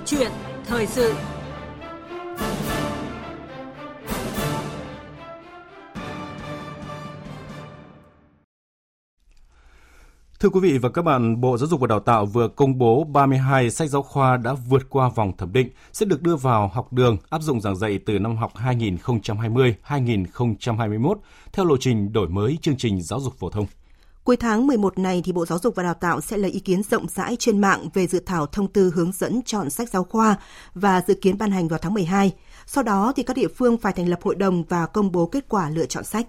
Câu chuyện thời sự Thưa quý vị và các bạn, Bộ Giáo dục và Đào tạo vừa công bố 32 sách giáo khoa đã vượt qua vòng thẩm định sẽ được đưa vào học đường áp dụng giảng dạy từ năm học 2020-2021 theo lộ trình đổi mới chương trình giáo dục phổ thông. Cuối tháng 11 này thì Bộ Giáo dục và Đào tạo sẽ lấy ý kiến rộng rãi trên mạng về dự thảo thông tư hướng dẫn chọn sách giáo khoa và dự kiến ban hành vào tháng 12. Sau đó thì các địa phương phải thành lập hội đồng và công bố kết quả lựa chọn sách.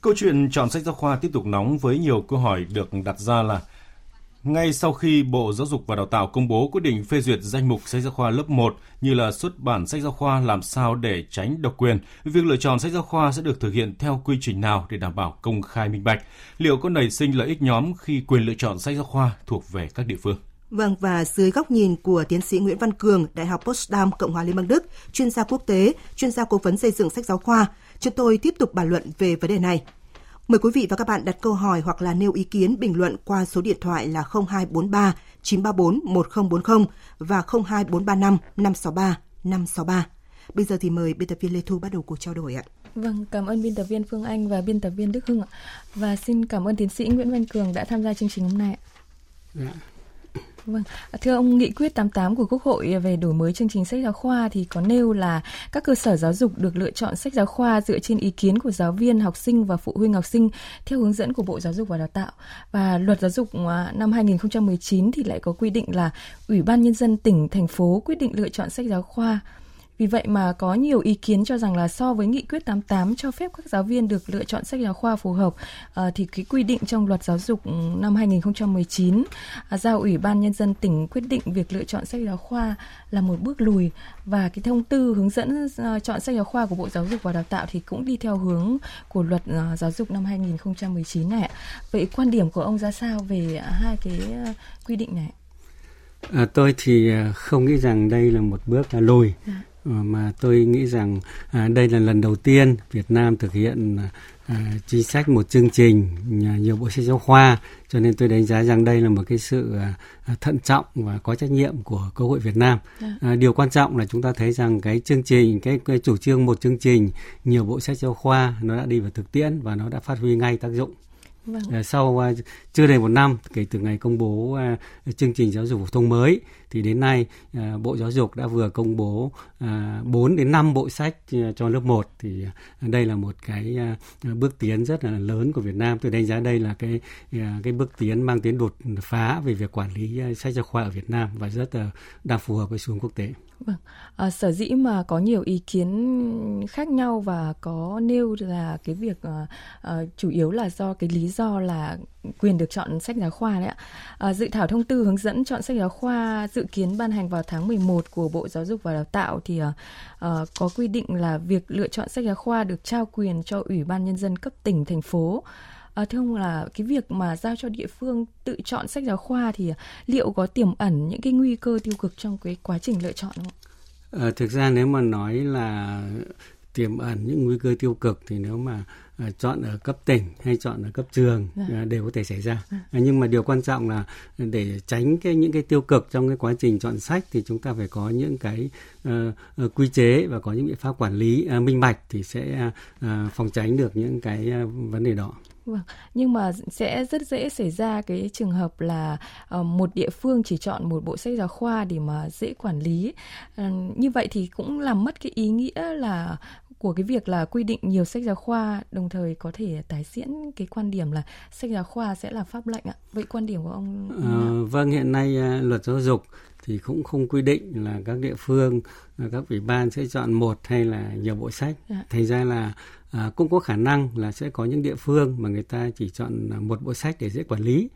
Câu chuyện chọn sách giáo khoa tiếp tục nóng với nhiều câu hỏi được đặt ra là ngay sau khi Bộ Giáo dục và Đào tạo công bố quyết định phê duyệt danh mục sách giáo khoa lớp 1 như là xuất bản sách giáo khoa làm sao để tránh độc quyền, việc lựa chọn sách giáo khoa sẽ được thực hiện theo quy trình nào để đảm bảo công khai minh bạch? Liệu có nảy sinh lợi ích nhóm khi quyền lựa chọn sách giáo khoa thuộc về các địa phương? Vâng, và dưới góc nhìn của tiến sĩ Nguyễn Văn Cường, Đại học Potsdam, Cộng hòa Liên bang Đức, chuyên gia quốc tế, chuyên gia cố vấn xây dựng sách giáo khoa, chúng tôi tiếp tục bàn luận về vấn đề này. Mời quý vị và các bạn đặt câu hỏi hoặc là nêu ý kiến bình luận qua số điện thoại là 0243 934 1040 và 02435 563 563. Bây giờ thì mời biên tập viên Lê Thu bắt đầu cuộc trao đổi ạ. Vâng, cảm ơn biên tập viên Phương Anh và biên tập viên Đức Hưng ạ. Và xin cảm ơn tiến sĩ Nguyễn Văn Cường đã tham gia chương trình hôm nay. Dạ. Vâng, thưa ông, nghị quyết 88 của Quốc hội về đổi mới chương trình sách giáo khoa thì có nêu là các cơ sở giáo dục được lựa chọn sách giáo khoa dựa trên ý kiến của giáo viên, học sinh và phụ huynh học sinh theo hướng dẫn của Bộ Giáo dục và Đào tạo. Và luật giáo dục à, năm 2019 thì lại có quy định là Ủy ban Nhân dân tỉnh, thành phố quyết định lựa chọn sách giáo khoa vì vậy mà có nhiều ý kiến cho rằng là so với nghị quyết 88 cho phép các giáo viên được lựa chọn sách giáo khoa phù hợp uh, thì cái quy định trong luật giáo dục năm 2019 uh, giao Ủy ban Nhân dân tỉnh quyết định việc lựa chọn sách giáo khoa là một bước lùi và cái thông tư hướng dẫn uh, chọn sách giáo khoa của Bộ Giáo dục và Đào tạo thì cũng đi theo hướng của luật uh, giáo dục năm 2019 này. Vậy quan điểm của ông ra sao về hai cái quy định này? À, tôi thì không nghĩ rằng đây là một bước lùi. À mà tôi nghĩ rằng à, đây là lần đầu tiên Việt Nam thực hiện à, chính sách một chương trình à, nhiều bộ sách giáo khoa cho nên tôi đánh giá rằng đây là một cái sự à, à thận trọng và có trách nhiệm của Quốc hội Việt Nam. Dạ. À, điều quan trọng là chúng ta thấy rằng cái chương trình cái, cái chủ trương một chương trình nhiều bộ sách giáo khoa nó đã đi vào thực tiễn và nó đã phát huy ngay tác dụng. Vâng. À, sau chưa đầy một năm kể từ ngày công bố chương trình giáo dục phổ thông mới thì đến nay à, Bộ Giáo dục đã vừa công bố à, 4 đến 5 bộ sách à, cho lớp 1 thì đây là một cái bước tiến rất là lớn của Việt Nam. Tôi đánh giá đây là cái cái bước tiến mang tính đột phá về việc quản lý sách giáo khoa ở Việt Nam và rất là đang phù hợp với xu hướng quốc tế. Vâng, à, sở dĩ mà có nhiều ý kiến khác nhau và có nêu là cái việc uh, chủ yếu là do cái lý do là quyền được chọn sách giáo khoa đấy ạ. À, dự thảo thông tư hướng dẫn chọn sách giáo khoa dự kiến ban hành vào tháng 11 của Bộ Giáo dục và Đào tạo thì à, à, có quy định là việc lựa chọn sách giáo khoa được trao quyền cho Ủy ban Nhân dân cấp tỉnh, thành phố. À, thưa ông là cái việc mà giao cho địa phương tự chọn sách giáo khoa thì liệu có tiềm ẩn những cái nguy cơ tiêu cực trong cái quá trình lựa chọn không? À, thực ra nếu mà nói là tiềm ẩn những nguy cơ tiêu cực thì nếu mà uh, chọn ở cấp tỉnh hay chọn ở cấp trường uh, đều có thể xảy ra. Uh, nhưng mà điều quan trọng là để tránh cái những cái tiêu cực trong cái quá trình chọn sách thì chúng ta phải có những cái uh, quy chế và có những biện pháp quản lý uh, minh bạch thì sẽ uh, phòng tránh được những cái uh, vấn đề đó. Vâng, nhưng mà sẽ rất dễ xảy ra cái trường hợp là uh, một địa phương chỉ chọn một bộ sách giáo khoa để mà dễ quản lý. Uh, như vậy thì cũng làm mất cái ý nghĩa là của cái việc là quy định nhiều sách giáo khoa đồng thời có thể tái diễn cái quan điểm là sách giáo khoa sẽ là pháp lệnh ạ. Vậy quan điểm của ông? À, vâng, hiện nay uh, luật giáo dục thì cũng không quy định là các địa phương các ủy ban sẽ chọn một hay là nhiều bộ sách. Dạ. Thành ra là à, cũng có khả năng là sẽ có những địa phương mà người ta chỉ chọn một bộ sách để dễ quản lý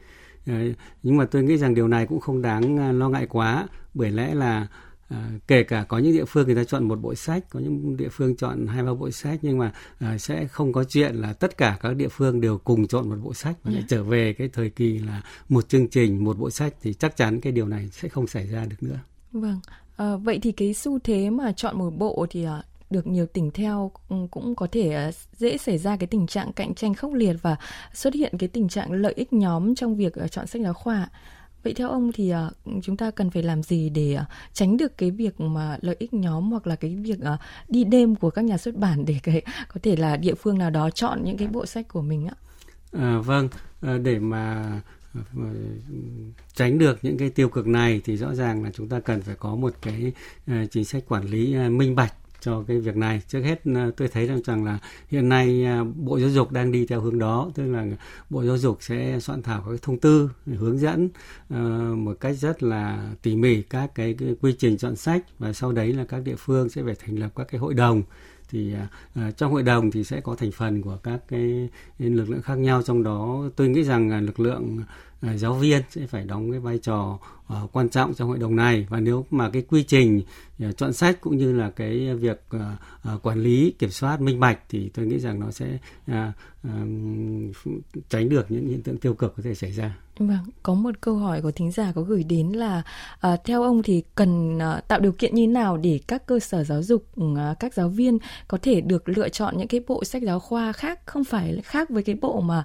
à, nhưng mà tôi nghĩ rằng điều này cũng không đáng à, lo ngại quá bởi lẽ là À, kể cả có những địa phương người ta chọn một bộ sách có những địa phương chọn hai ba bộ sách nhưng mà à, sẽ không có chuyện là tất cả các địa phương đều cùng chọn một bộ sách và lại trở về cái thời kỳ là một chương trình một bộ sách thì chắc chắn cái điều này sẽ không xảy ra được nữa. Vâng. À, vậy thì cái xu thế mà chọn một bộ thì à, được nhiều tỉnh theo ừ, cũng có thể ờ, dễ xảy ra cái tình trạng cạnh tranh khốc liệt và xuất hiện cái tình trạng lợi ích nhóm trong việc ờ, chọn sách giáo khoa. Vậy theo ông thì uh, chúng ta cần phải làm gì để uh, tránh được cái việc mà lợi ích nhóm hoặc là cái việc uh, đi đêm của các nhà xuất bản để cái có thể là địa phương nào đó chọn những cái bộ sách của mình ạ? À, vâng, à, để mà tránh được những cái tiêu cực này thì rõ ràng là chúng ta cần phải có một cái chính sách quản lý minh bạch cho cái việc này. Trước hết ờ, tôi thấy rằng rằng là hiện nay ờ, bộ giáo dục đang đi theo hướng đó tức là bộ giáo dục sẽ soạn thảo các thông tư hướng dẫn uh, một cách rất là tỉ mỉ các cái, cái quy trình chọn sách và sau đấy là các địa phương sẽ phải thành lập các cái hội đồng thì uh, trong hội đồng thì sẽ có thành phần của các cái lực lượng khác nhau trong đó tôi nghĩ rằng uh, lực lượng uh, giáo viên sẽ phải đóng cái vai trò uh, quan trọng trong hội đồng này và nếu mà cái quy trình uh, chọn sách cũng như là cái việc uh, uh, quản lý kiểm soát minh bạch thì tôi nghĩ rằng nó sẽ uh, uh, tránh được những hiện tượng tiêu cực có thể xảy ra. Vâng, có một câu hỏi của thính giả có gửi đến là uh, theo ông thì cần uh, tạo điều kiện như nào để các cơ sở giáo dục, uh, các giáo viên có thể được lựa chọn những cái bộ sách giáo khoa khác không phải khác với cái bộ mà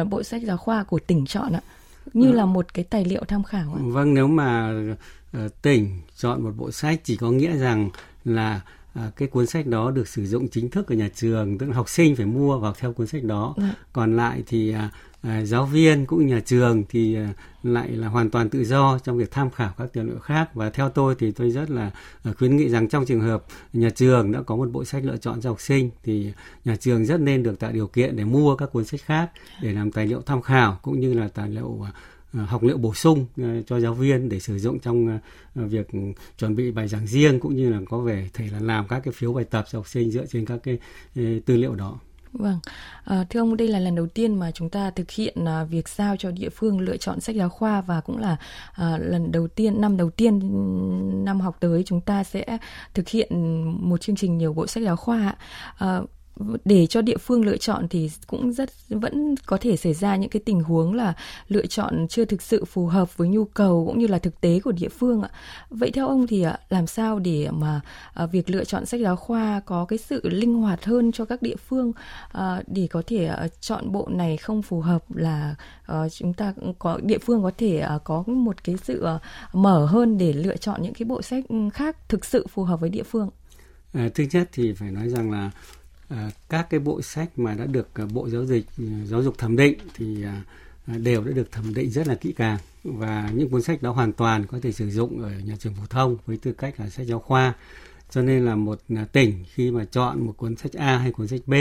uh, bộ sách giáo khoa của tỉnh chọn ạ? Như là một cái tài liệu tham khảo ạ? Vâng, nếu mà uh, tỉnh chọn một bộ sách chỉ có nghĩa rằng là à, cái cuốn sách đó được sử dụng chính thức ở nhà trường tức là học sinh phải mua vào theo cuốn sách đó ừ. còn lại thì à, à, giáo viên cũng như nhà trường thì à, lại là hoàn toàn tự do trong việc tham khảo các tài liệu khác và theo tôi thì tôi rất là à, khuyến nghị rằng trong trường hợp nhà trường đã có một bộ sách lựa chọn cho học sinh thì nhà trường rất nên được tạo điều kiện để mua các cuốn sách khác để làm tài liệu tham khảo cũng như là tài liệu à, học liệu bổ sung cho giáo viên để sử dụng trong việc chuẩn bị bài giảng riêng cũng như là có về thể là làm các cái phiếu bài tập cho học sinh dựa trên các cái tư liệu đó. Vâng, à, thưa ông đây là lần đầu tiên mà chúng ta thực hiện à, việc giao cho địa phương lựa chọn sách giáo khoa và cũng là à, lần đầu tiên năm đầu tiên năm học tới chúng ta sẽ thực hiện một chương trình nhiều bộ sách giáo khoa. À, để cho địa phương lựa chọn thì cũng rất vẫn có thể xảy ra những cái tình huống là lựa chọn chưa thực sự phù hợp với nhu cầu cũng như là thực tế của địa phương ạ. Vậy theo ông thì à, làm sao để mà à, việc lựa chọn sách giáo khoa có cái sự linh hoạt hơn cho các địa phương à, để có thể chọn bộ này không phù hợp là chúng ta có địa phương có thể có một cái sự mở hơn để lựa chọn những cái bộ sách khác thực sự phù hợp với địa phương. À, thứ nhất thì phải nói rằng là À, các cái bộ sách mà đã được à, bộ giáo dục à, giáo dục thẩm định thì đều đã được thẩm định rất là kỹ càng. Và những cuốn sách đó hoàn toàn có thể sử dụng ở nhà trường phổ thông với tư cách là sách giáo khoa. Cho nên là một tỉnh khi mà chọn một cuốn sách A hay cuốn sách B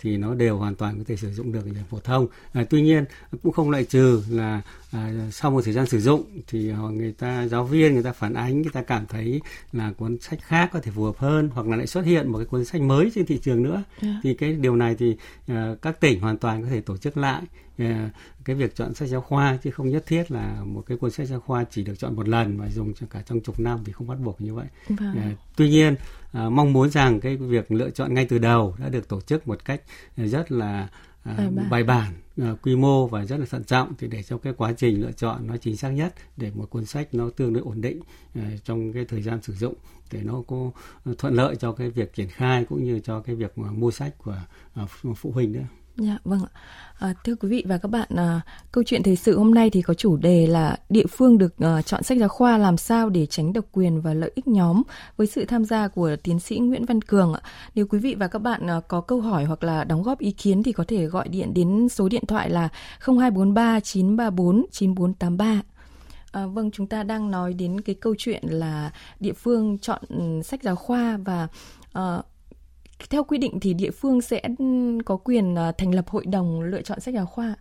thì nó đều hoàn toàn có thể sử dụng được ở phổ thông. À, tuy nhiên cũng không loại trừ là à, sau một thời gian sử dụng thì người ta giáo viên người ta phản ánh người ta cảm thấy là cuốn sách khác có thể phù hợp hơn hoặc là lại xuất hiện một cái cuốn sách mới trên thị trường nữa yeah. Dạ. thì cái điều này thì à, các tỉnh hoàn toàn có thể tổ chức lại à, cái việc chọn sách giáo khoa chứ không nhất thiết là một cái cuốn sách giáo khoa chỉ được chọn một lần và dùng cho cả trong chục năm thì không bắt buộc như vậy. Vâng. À, tuy nhiên à, mong muốn rằng cái việc lựa chọn ngay từ đầu đã được tổ chức một cách rất là à, bài bản, bài bản à, quy mô và rất là thận trọng thì để cho cái quá trình lựa chọn nó chính xác nhất để một cuốn sách nó tương đối ổn định à, trong cái thời gian sử dụng để nó có thuận lợi cho cái việc triển khai cũng như cho cái việc mua sách của phụ huynh nữa. Dạ vâng ạ. À, thưa quý vị và các bạn, à, câu chuyện thời sự hôm nay thì có chủ đề là địa phương được à, chọn sách giáo khoa làm sao để tránh độc quyền và lợi ích nhóm với sự tham gia của tiến sĩ Nguyễn Văn Cường. Nếu quý vị và các bạn à, có câu hỏi hoặc là đóng góp ý kiến thì có thể gọi điện đến số điện thoại là 0243 934 9483. À, vâng, chúng ta đang nói đến cái câu chuyện là địa phương chọn ừ, sách giáo khoa và à, theo quy định thì địa phương sẽ có quyền à, thành lập hội đồng lựa chọn sách giáo khoa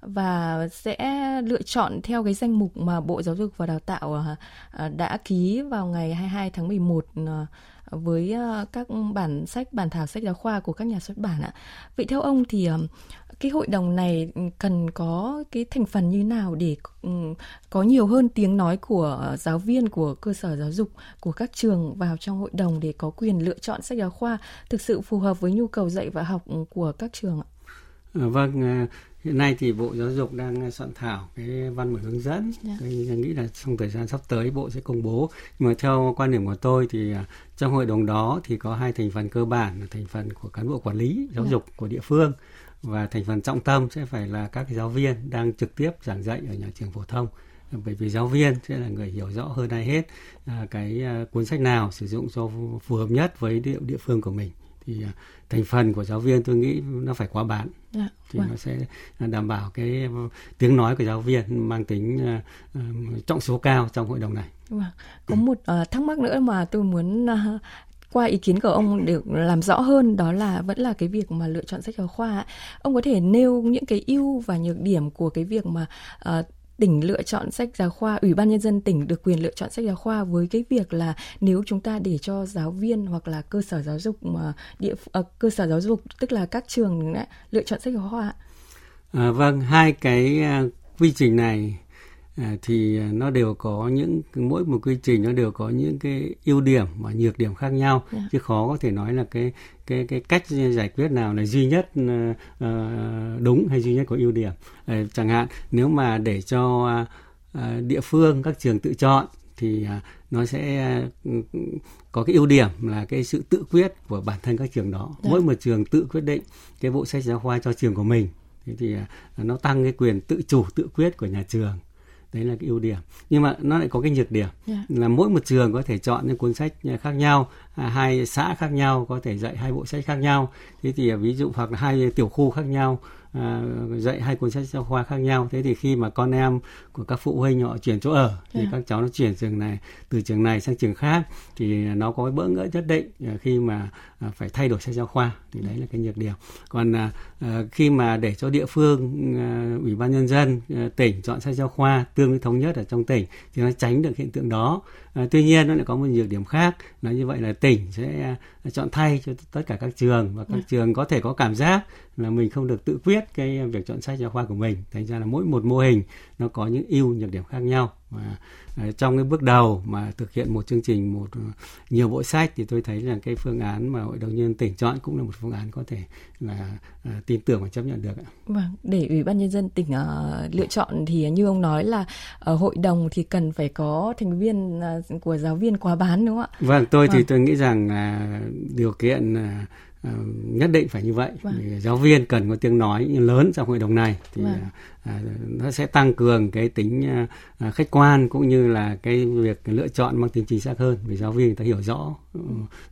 và sẽ lựa chọn theo cái danh mục mà Bộ Giáo dục và Đào tạo à, à, đã ký vào ngày 22 tháng 11 với các bản sách, bản thảo sách giáo khoa của các nhà xuất bản ạ. Vậy theo ông thì cái hội đồng này cần có cái thành phần như nào để ừ, có nhiều hơn tiếng nói của giáo viên của cơ sở giáo dục của các trường vào trong hội đồng để có quyền lựa chọn sách giáo khoa thực sự phù hợp với nhu cầu dạy và học của các trường ạ? À, vâng, à, hiện nay thì Bộ Giáo dục đang soạn thảo cái văn bản hướng dẫn. Yeah. Dạ. Tôi nghĩ là trong thời gian sắp tới Bộ sẽ công bố. Nhưng mà theo quan điểm của tôi thì trong hội đồng đó thì có hai thành phần cơ bản là thành phần của cán bộ quản lý giáo yeah. Dạ. dục của địa phương và thành phần trọng tâm sẽ phải là các giáo viên đang trực tiếp giảng dạy ở nhà trường phổ thông bởi vì giáo viên sẽ là người hiểu rõ hơn ai hết à, cái à, cuốn sách nào sử dụng cho phù hợp nhất với địa địa phương của mình thì à, thành phần của giáo viên tôi nghĩ nó phải quá bán dạ, thì vâng. nó sẽ đảm bảo cái tiếng nói của giáo viên mang tính uh, trọng số cao trong hội đồng này. Vâng. Có một uh, thắc mắc nữa mà tôi muốn uh, qua ý kiến của ông để làm rõ hơn đó là vẫn là cái việc mà lựa chọn sách giáo khoa. Ông có thể nêu những cái ưu và nhược điểm của cái việc mà uh, tỉnh lựa chọn sách giáo khoa, ủy ban nhân dân tỉnh được quyền lựa chọn sách giáo khoa với cái việc là nếu chúng ta để cho giáo viên hoặc là cơ sở giáo dục mà địa uh, cơ sở giáo dục tức là các trường đấy, lựa chọn sách giáo khoa. À, vâng, hai cái uh, quy trình này thì nó đều có những mỗi một quy trình nó đều có những cái ưu điểm và nhược điểm khác nhau yeah. Dạ. chứ khó có thể nói là cái cái cái cách giải quyết nào là duy nhất uh, đúng hay duy nhất có ưu điểm uh, chẳng hạn nếu mà để cho uh, địa phương các trường tự chọn thì nó sẽ có cái ưu điểm là cái sự tự quyết của bản thân các trường đó yeah. Dạ. mỗi một trường tự quyết định cái bộ sách giáo khoa cho trường của mình thế thì nó tăng cái quyền tự chủ tự quyết của nhà trường đấy là cái ưu điểm nhưng mà nó lại có cái nhược điểm yeah. Dạ. là mỗi một trường có thể chọn những cuốn sách khác nhau à, hai xã khác nhau có thể dạy hai bộ sách khác nhau thế thì ví dụ hoặc là hai tiểu khu khác nhau à, dạy hai cuốn sách giáo khoa khác nhau thế thì khi mà con em của các phụ huynh họ chuyển chỗ ở thì yeah. Dạ. các cháu nó chuyển trường này từ trường này sang trường khác thì nó có cái bỡ ngỡ nhất định à, khi mà à, phải thay đổi sách giáo khoa thì đấy là cái nhược điểm còn à, à, khi mà để cho địa phương à, ủy ban nhân dân à, tỉnh chọn sách giáo khoa tương đối thống nhất ở trong tỉnh thì nó tránh được hiện tượng đó à, tuy nhiên nó lại có một nhược điểm khác là như vậy là tỉnh sẽ à, chọn thay cho tất cả các trường và các. Dạ. trường có thể có cảm giác là mình không được tự quyết cái việc chọn sách giáo khoa của mình thành ra là mỗi một mô hình nó có những ưu nhược điểm khác nhau và uh, trong cái bước đầu mà thực hiện một chương trình một uh, nhiều bộ sách thì tôi thấy là cái phương án mà hội đồng nhân tỉnh chọn cũng là một phương án có thể là uh, tin tưởng và chấp nhận được Vâng, để ủy ban nhân dân tỉnh uh, lựa chọn thì như ông nói là ở hội đồng thì cần phải có thành viên uh, của giáo viên quá bán đúng không ạ? Vâng, tôi vâng. thì tôi nghĩ rằng là điều kiện uh, Ờ, nhất định phải như vậy vâng. giáo viên cần có tiếng nói lớn trong hội đồng này thì vâng. À, nó sẽ tăng cường cái tính à, khách quan cũng như là cái việc lựa chọn mang tính chính xác hơn vì giáo viên người ta hiểu rõ ừ,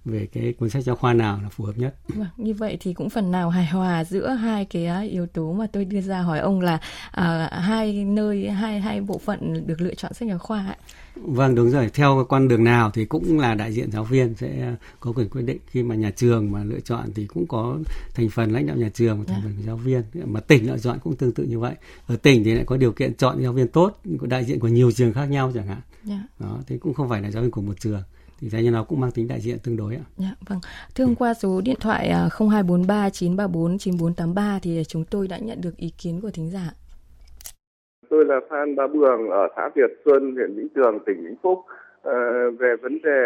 về cái cuốn sách giáo khoa nào là phù hợp nhất vâng, như vậy thì cũng phần nào hài hòa giữa hai cái yếu tố mà tôi đưa ra hỏi ông là à, hai nơi hai hai bộ phận được lựa chọn sách giáo khoa ấy. Vâng đúng rồi, theo con đường nào thì cũng là đại diện giáo viên sẽ có quyền quyết định khi mà nhà trường mà lựa chọn thì cũng có thành phần lãnh đạo nhà trường và thành dạ. phần giáo viên mà tỉnh lựa chọn cũng tương tự như vậy. Ở tỉnh thì lại có điều kiện chọn giáo viên tốt, có đại diện của nhiều trường khác nhau chẳng hạn. Yeah. Dạ. Đó, thì cũng không phải là giáo viên của một trường thì theo như nó cũng mang tính đại diện tương đối ạ. Dạ, vâng. Thưa ông qua số điện thoại 0243 934 9483 thì chúng tôi đã nhận được ý kiến của thính giả. Tôi là Phan Bá Bường ở xã Việt Xuân, huyện Vĩnh Tường, tỉnh Vĩnh Phúc. À, về vấn đề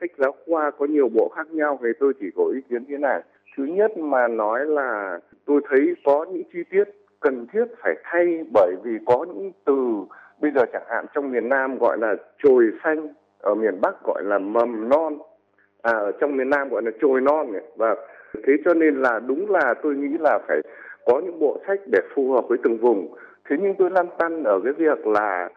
sách giáo khoa có nhiều bộ khác nhau thì tôi chỉ có ý kiến thế này. Thứ nhất mà nói là tôi thấy có những chi tiết cần thiết phải thay bởi vì có những từ bây giờ chẳng hạn trong miền Nam gọi là chồi xanh, ở miền Bắc gọi là mầm non, à, ở trong miền Nam gọi là chồi non và thế cho nên là đúng là tôi nghĩ là phải có những bộ sách để phù hợp với từng vùng. Thế nhưng tôi lăn tăn ở cái việc là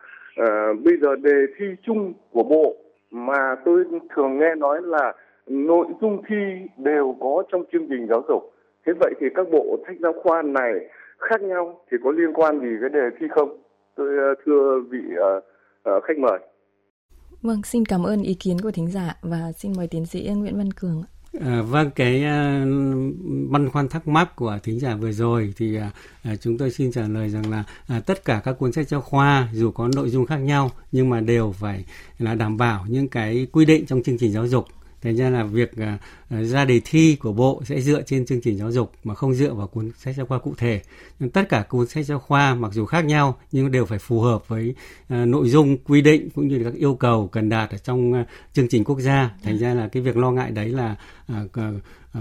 uh, bây giờ đề thi chung của bộ mà tôi thường nghe nói là nội dung thi đều có trong chương trình giáo dục. Thế vậy thì các bộ sách giáo khoa này khác nhau thì có liên quan gì cái đề thi không? Tôi uh, thưa vị uh, uh, khách mời. Vâng, xin cảm ơn ý kiến của thính giả và xin mời tiến sĩ Nguyễn Văn Cường. À, vâng cái uh, băn khoăn thắc mắc của thính giả vừa rồi thì uh, chúng tôi xin trả lời rằng là uh, tất cả các cuốn sách giáo khoa dù có nội dung khác nhau nhưng mà đều phải là đảm bảo những cái quy định trong chương trình giáo dục Thành ra là việc uh, ra đề thi của bộ sẽ dựa trên chương trình giáo dục mà không dựa vào cuốn sách giáo khoa cụ thể. Nhưng tất cả cuốn sách giáo khoa mặc dù khác nhau nhưng đều phải phù hợp với uh, nội dung quy định cũng như các yêu cầu cần đạt ở trong uh, chương trình quốc gia. Thành ra là cái việc lo ngại đấy là uh,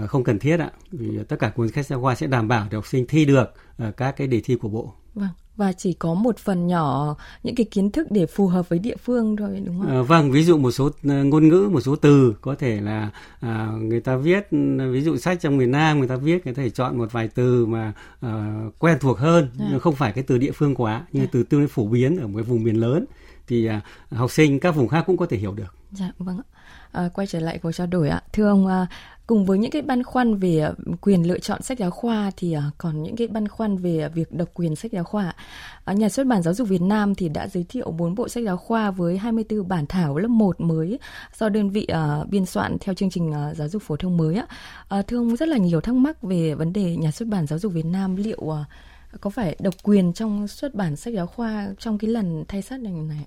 uh, không cần thiết ạ. Vì tất cả cuốn sách giáo khoa sẽ đảm bảo để học sinh thi được uh, các cái đề thi của bộ. Vâng và chỉ có một phần nhỏ những cái kiến thức để phù hợp với địa phương thôi đúng không? À, vâng, ví dụ một số ờ, ngôn ngữ, một số từ có thể là à, người ta viết ví dụ sách trong miền Nam người ta viết người ta thể chọn một vài từ mà à, quen thuộc hơn, à. không phải cái từ địa phương quá, nhưng à. từ tương đối phổ biến ở một cái vùng miền lớn thì à, học sinh các vùng khác cũng có thể hiểu được. Dạ vâng ạ. À, quay trở lại cuộc trao đổi ạ. Thưa ông, à, cùng với những cái băn khoăn về à, quyền lựa chọn sách giáo khoa thì à, còn những cái băn khoăn về à, việc độc quyền sách giáo khoa. À, Nhà xuất bản Giáo dục Việt Nam thì đã giới thiệu 4 bộ sách giáo khoa với 24 bản thảo lớp 1 mới do đơn vị biên soạn theo chương trình giáo dục phổ thông mới. À, thưa ông rất là nhiều thắc mắc về vấn đề Nhà xuất bản Giáo dục Việt Nam liệu có phải độc quyền trong xuất bản sách giáo khoa trong cái lần thay sách này này?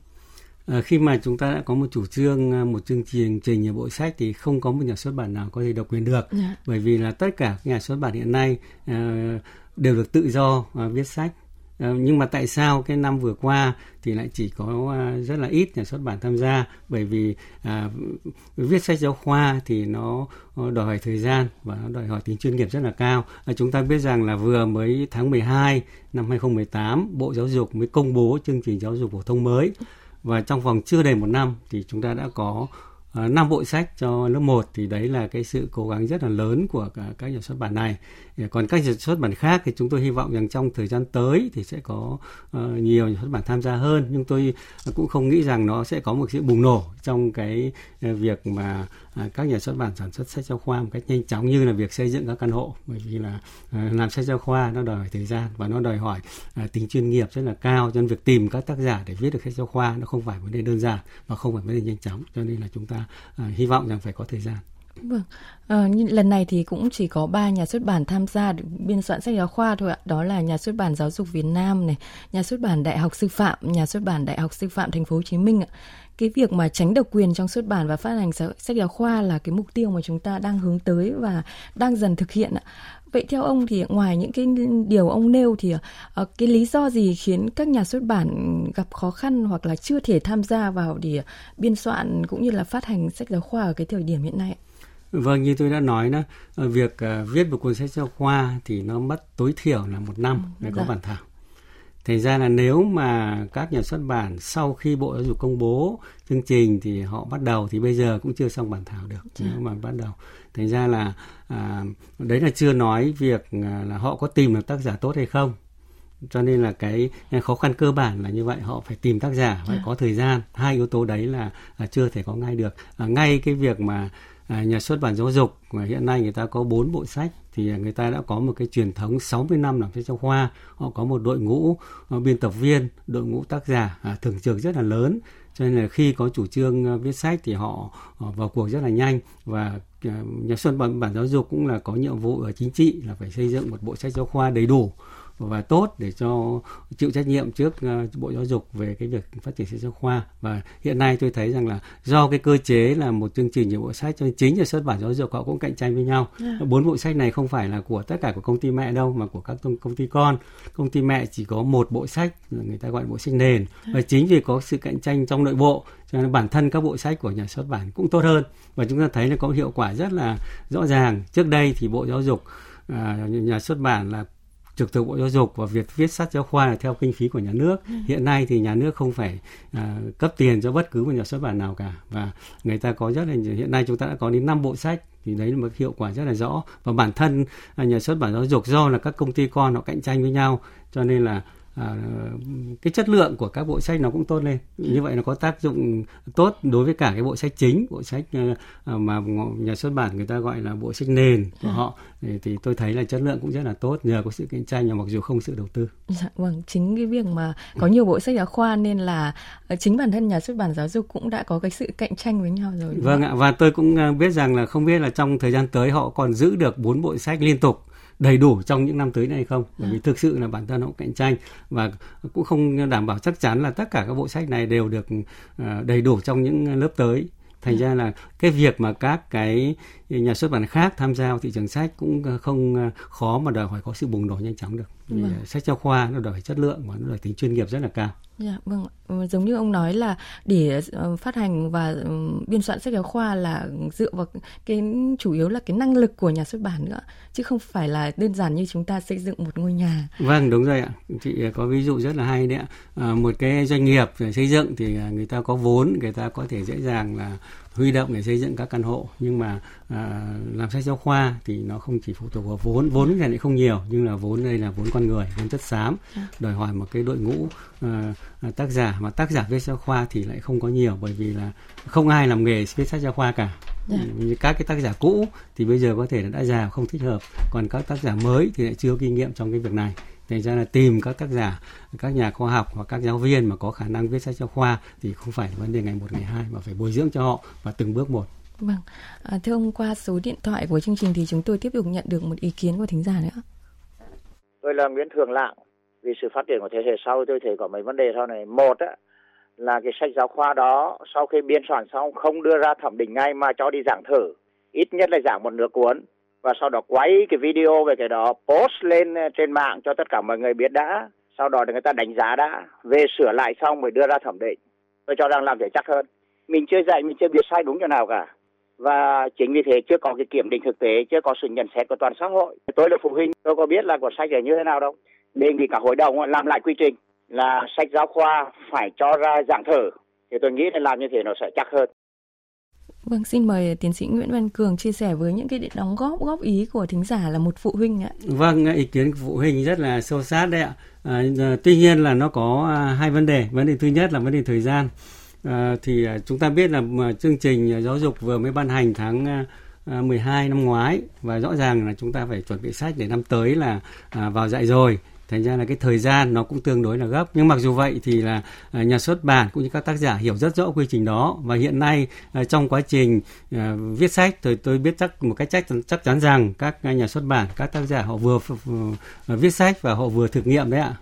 Khi mà chúng ta đã có một chủ trương à, một chương trình trình bộ sách thì không có một nhà xuất bản nào có thể độc quyền được yeah. Dạ. bởi vì là tất cả các nhà xuất bản hiện nay à, đều được tự do à, viết sách à, nhưng mà tại sao cái năm vừa qua thì lại chỉ có à, rất là ít nhà xuất bản tham gia bởi vì à, viết sách giáo khoa thì nó đòi hỏi thời gian và nó đòi hỏi tính chuyên nghiệp rất là cao. À, chúng ta biết rằng là vừa mới tháng 12 năm 2018 Bộ Giáo dục mới công bố chương trình giáo dục phổ thông mới và trong vòng chưa đầy một năm thì chúng ta đã có à, năm bộ sách cho lớp 1 thì đấy là cái sự cố gắng rất là lớn của cả các nhà xuất bản này. Còn các nhà xuất bản khác thì chúng tôi hy vọng rằng trong thời gian tới thì sẽ có ờ, nhiều nhà xuất bản tham gia hơn. Nhưng tôi cũng không nghĩ rằng nó sẽ có một sự bùng nổ trong cái ờ, việc mà À, các nhà xuất bản sản xuất sách giáo khoa một cách nhanh chóng như là việc xây dựng các căn hộ, bởi vì là à, làm sách giáo khoa nó đòi hỏi thời gian và nó đòi hỏi à, tính chuyên nghiệp rất là cao, cho nên việc tìm các tác giả để viết được sách giáo khoa nó không phải vấn đề đơn giản và không phải vấn đề nhanh chóng, cho nên là chúng ta hy vọng rằng phải có thời gian. Vâng, à, lần này thì cũng chỉ có ba nhà xuất bản tham gia biên soạn sách giáo khoa thôi ạ. Đó là nhà xuất bản Giáo dục Việt Nam này, nhà xuất bản Đại học Sư phạm, nhà xuất bản Đại học Sư phạm Thành phố Hồ Chí Minh ạ. Cái việc mà tránh độc quyền trong xuất bản và phát hành sách giáo khoa là cái mục tiêu mà chúng ta đang hướng tới và đang dần thực hiện ạ. Vậy theo ông thì ngoài những cái điều ông nêu thì ờ, cái lý do gì khiến các nhà xuất bản gặp khó khăn hoặc là chưa thể tham gia vào để biên soạn cũng như là phát hành sách giáo khoa ở cái thời điểm hiện nay? Vâng, như tôi đã nói đó, ờ, việc uh, viết một cuốn sách giáo khoa thì nó mất tối thiểu là một năm ừ, để có bản thảo. Thành ra là nếu mà các nhà xuất bản sau khi Bộ Giáo dục công bố chương trình thì họ bắt đầu thì bây giờ cũng chưa xong bản thảo được dạ. nếu mà bắt đầu. Thành ra là à, đấy là chưa nói việc à, là họ có tìm được tác giả tốt hay không. Cho nên là cái khó khăn cơ bản là như vậy, họ phải tìm tác giả, phải. Dạ. có thời gian. Hai yếu tố đấy là, là chưa thể có ngay được. À, ngay cái việc mà À, nhà xuất bản giáo dục hiện nay người ta có bốn bộ sách, thì người ta đã có một cái truyền thống 60 năm làm sách giáo khoa. Họ có một đội ngũ ờ, biên tập viên, đội ngũ tác giả à, thường trực rất là lớn. Cho nên là khi có chủ trương ờ, viết sách thì họ ờ, vào cuộc rất là nhanh. Và nhà xuất bản bản giáo dục cũng là có nhiệm vụ ở chính trị là phải xây dựng một bộ sách giáo khoa đầy đủ và tốt để cho chịu trách nhiệm trước uh, Bộ Giáo dục về cái việc phát triển sách giáo khoa và hiện nay tôi thấy rằng là do cái cơ chế là một chương trình nhiều bộ sách cho chính là xuất bản giáo dục họ cũng cạnh tranh với nhau. Dạ. bốn bộ sách này không phải là của tất cả của công ty mẹ đâu mà của các công ty con công ty mẹ chỉ có một bộ sách người ta gọi là bộ sách nền. Dạ. và chính vì có sự cạnh tranh trong nội bộ cho nên bản thân các bộ sách của nhà xuất bản cũng tốt hơn và chúng ta thấy là có hiệu quả rất là rõ ràng trước đây thì bộ giáo dục à, nhà xuất bản là trực thuộc bộ giáo dục và việc viết sách giáo khoa là theo kinh phí của nhà nước. Ừ. hiện nay thì nhà nước không phải à, cấp tiền cho bất cứ một nhà xuất bản nào cả. Và người ta có rất là hiện nay chúng ta đã có đến 5 bộ sách thì đấy là một hiệu quả rất là rõ. Và bản thân à, nhà xuất bản giáo dục do là các công ty con họ cạnh tranh với nhau cho nên là à, cái chất lượng của các bộ sách nó cũng tốt lên. Như vậy nó có tác dụng tốt đối với cả cái bộ sách chính bộ sách uh, mà nhà xuất bản người ta gọi là bộ sách nền của họ. Thì, thì tôi thấy là chất lượng cũng rất là tốt nhờ có sự cạnh tranh mặc dù không sự đầu tư. Dạ, vâng chính cái việc mà có nhiều bộ sách giáo khoa nên là ờ, chính bản thân nhà xuất bản giáo dục cũng đã có cái sự cạnh tranh với nhau rồi vâng ạ? và tôi cũng biết rằng là không biết là trong thời gian tới họ còn giữ được bốn bộ sách liên tục đầy đủ trong những năm tới này không bởi vì à. thực sự là bản thân họ cạnh tranh và cũng không đảm bảo chắc chắn là tất cả các bộ sách này đều được ờ, đầy đủ trong những lớp tới thành à. ra là cái việc mà các cái nhà xuất bản khác tham gia vào thị trường sách cũng không ờ, khó mà đòi hỏi có sự bùng nổ nhanh chóng được vì vâng. sách giáo khoa nó đòi chất lượng và nó đòi tính chuyên nghiệp rất là cao Dạ vâng, ờ, giống như ông nói là để ờ, phát hành và ừ, biên soạn sách giáo khoa là dựa vào cái chủ yếu là cái năng lực của nhà xuất bản nữa chứ không phải là đơn giản như chúng ta xây dựng một ngôi nhà. Vâng, đúng rồi ạ. Chị có ví dụ rất là hay đấy ạ. À, một cái doanh nghiệp xây dựng thì người ta có vốn, người ta có thể dễ dàng là huy động để xây dựng các căn hộ nhưng mà à, làm sách giáo khoa thì nó không chỉ phụ thuộc vào vốn vốn thì lại không nhiều nhưng là vốn đây là vốn con người vốn chất xám dạ. đòi hỏi một cái đội ngũ à, à, tác giả mà tác giả viết sách giáo khoa thì lại không có nhiều bởi vì là không ai làm nghề viết sách giáo khoa cả yeah. Dạ. các cái tác giả cũ thì bây giờ có thể là đã già không thích hợp còn các tác giả mới thì lại chưa kinh nghiệm trong cái việc này thành ra là tìm các tác giả các nhà khoa học hoặc các giáo viên mà có khả năng viết sách giáo khoa thì không phải là vấn đề ngày một ngày hai mà phải bồi dưỡng cho họ và từng bước một. Vâng. À, thưa ông qua số điện thoại của chương trình thì chúng tôi tiếp tục nhận được một ý kiến của thính giả nữa. Tôi là nguyễn thường lạng. Vì sự phát triển của thế hệ sau tôi thấy có mấy vấn đề sau này. Một á, là cái sách giáo khoa đó sau khi biên soạn xong không đưa ra thẩm định ngay mà cho đi giảng thử. Ít nhất là giảng một nửa cuốn và sau đó quay cái video về cái đó, post lên ờ, trên mạng cho tất cả mọi người biết đã. Sau đó thì người ta đánh giá đã, về sửa lại xong mới đưa ra thẩm định. Tôi cho rằng làm để chắc hơn. Mình chưa dạy, mình chưa biết sai đúng chỗ nào cả. Và chính vì thế chưa có cái kiểm định thực tế, chưa có sự nhận xét của toàn xã hội. Tôi là phụ huynh, tôi có biết là cuốn sách này như thế nào đâu. Đề nghị cả hội đồng làm lại quy trình là sách giáo khoa phải cho ra giảng thử. Thì tôi nghĩ là làm như thế nó sẽ chắc hơn. Vâng, xin mời tiến sĩ Nguyễn Văn Cường chia sẻ với những cái đóng góp góp ý của thính giả là một phụ huynh ạ. Vâng, ý kiến của phụ huynh rất là sâu sát đấy ạ. À, tuy nhiên là nó có à, hai vấn đề. Vấn đề thứ nhất là vấn đề thời gian. À, thì à, chúng ta biết là à, chương trình giáo dục vừa mới ban hành tháng 12 năm ngoái và rõ ràng là chúng ta phải chuẩn bị sách để năm tới là vào dạy rồi thành ra là cái thời gian nó cũng tương đối là gấp nhưng mặc dù vậy thì là à, nhà xuất bản cũng như các tác giả hiểu rất rõ quy trình đó và hiện nay à, trong quá trình à, viết sách thì tôi biết chắc một cách chắc chắc chắn rằng các nhà xuất bản, các tác giả họ vừa viết sách và họ vừa thực nghiệm đấy ạ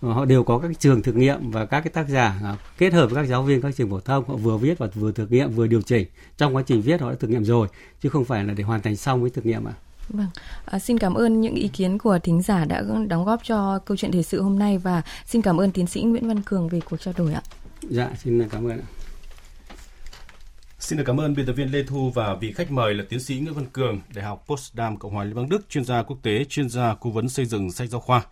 họ đều có các trường thực nghiệm và các cái tác giả kết hợp với các giáo viên, các trường phổ thông, họ vừa viết và vừa thực nghiệm, vừa điều chỉnh trong quá trình viết họ đã thực nghiệm rồi, chứ không phải là để hoàn thành xong với thực nghiệm ạ. À. Vâng, à, xin cảm ơn những ý kiến của thính giả đã đóng góp cho câu chuyện thời sự hôm nay và xin cảm ơn tiến sĩ Nguyễn Văn Cường về cuộc trao đổi ạ. Dạ, xin cảm ơn ạ. Xin được cảm ơn biên tập viên Lê Thu và vị khách mời là tiến sĩ Nguyễn Văn Cường, Đại học Potsdam, Cộng hòa Liên bang Đức, chuyên gia quốc tế, chuyên gia cố vấn xây dựng sách giáo khoa.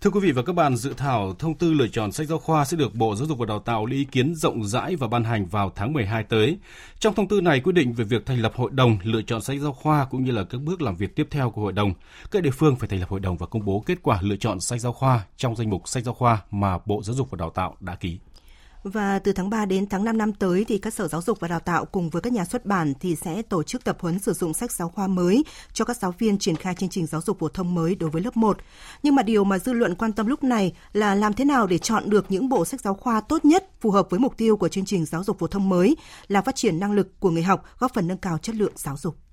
Thưa quý vị và các bạn, dự thảo thông tư lựa chọn sách giáo khoa sẽ được Bộ Giáo dục và Đào tạo lấy ý kiến rộng rãi và ban hành vào tháng 12 tới. Trong thông tư này quy định về việc thành lập hội đồng lựa chọn sách giáo khoa cũng như là các bước làm việc tiếp theo của hội đồng. Các địa phương phải thành lập hội đồng và công bố kết quả lựa chọn sách giáo khoa trong danh mục sách giáo khoa mà Bộ Giáo dục và Đào tạo đã ký. Và từ tháng 3 đến tháng 5 năm tới thì các sở giáo dục và đào tạo cùng với các nhà xuất bản thì sẽ tổ chức tập huấn sử dụng sách giáo khoa mới cho các giáo viên triển khai chương trình giáo dục phổ thông mới đối với lớp 1. Nhưng mà điều mà dư luận quan tâm lúc này là làm thế nào để chọn được những bộ sách giáo khoa tốt nhất phù hợp với mục tiêu của chương trình giáo dục phổ thông mới là phát triển năng lực của người học, góp phần nâng cao chất lượng giáo dục.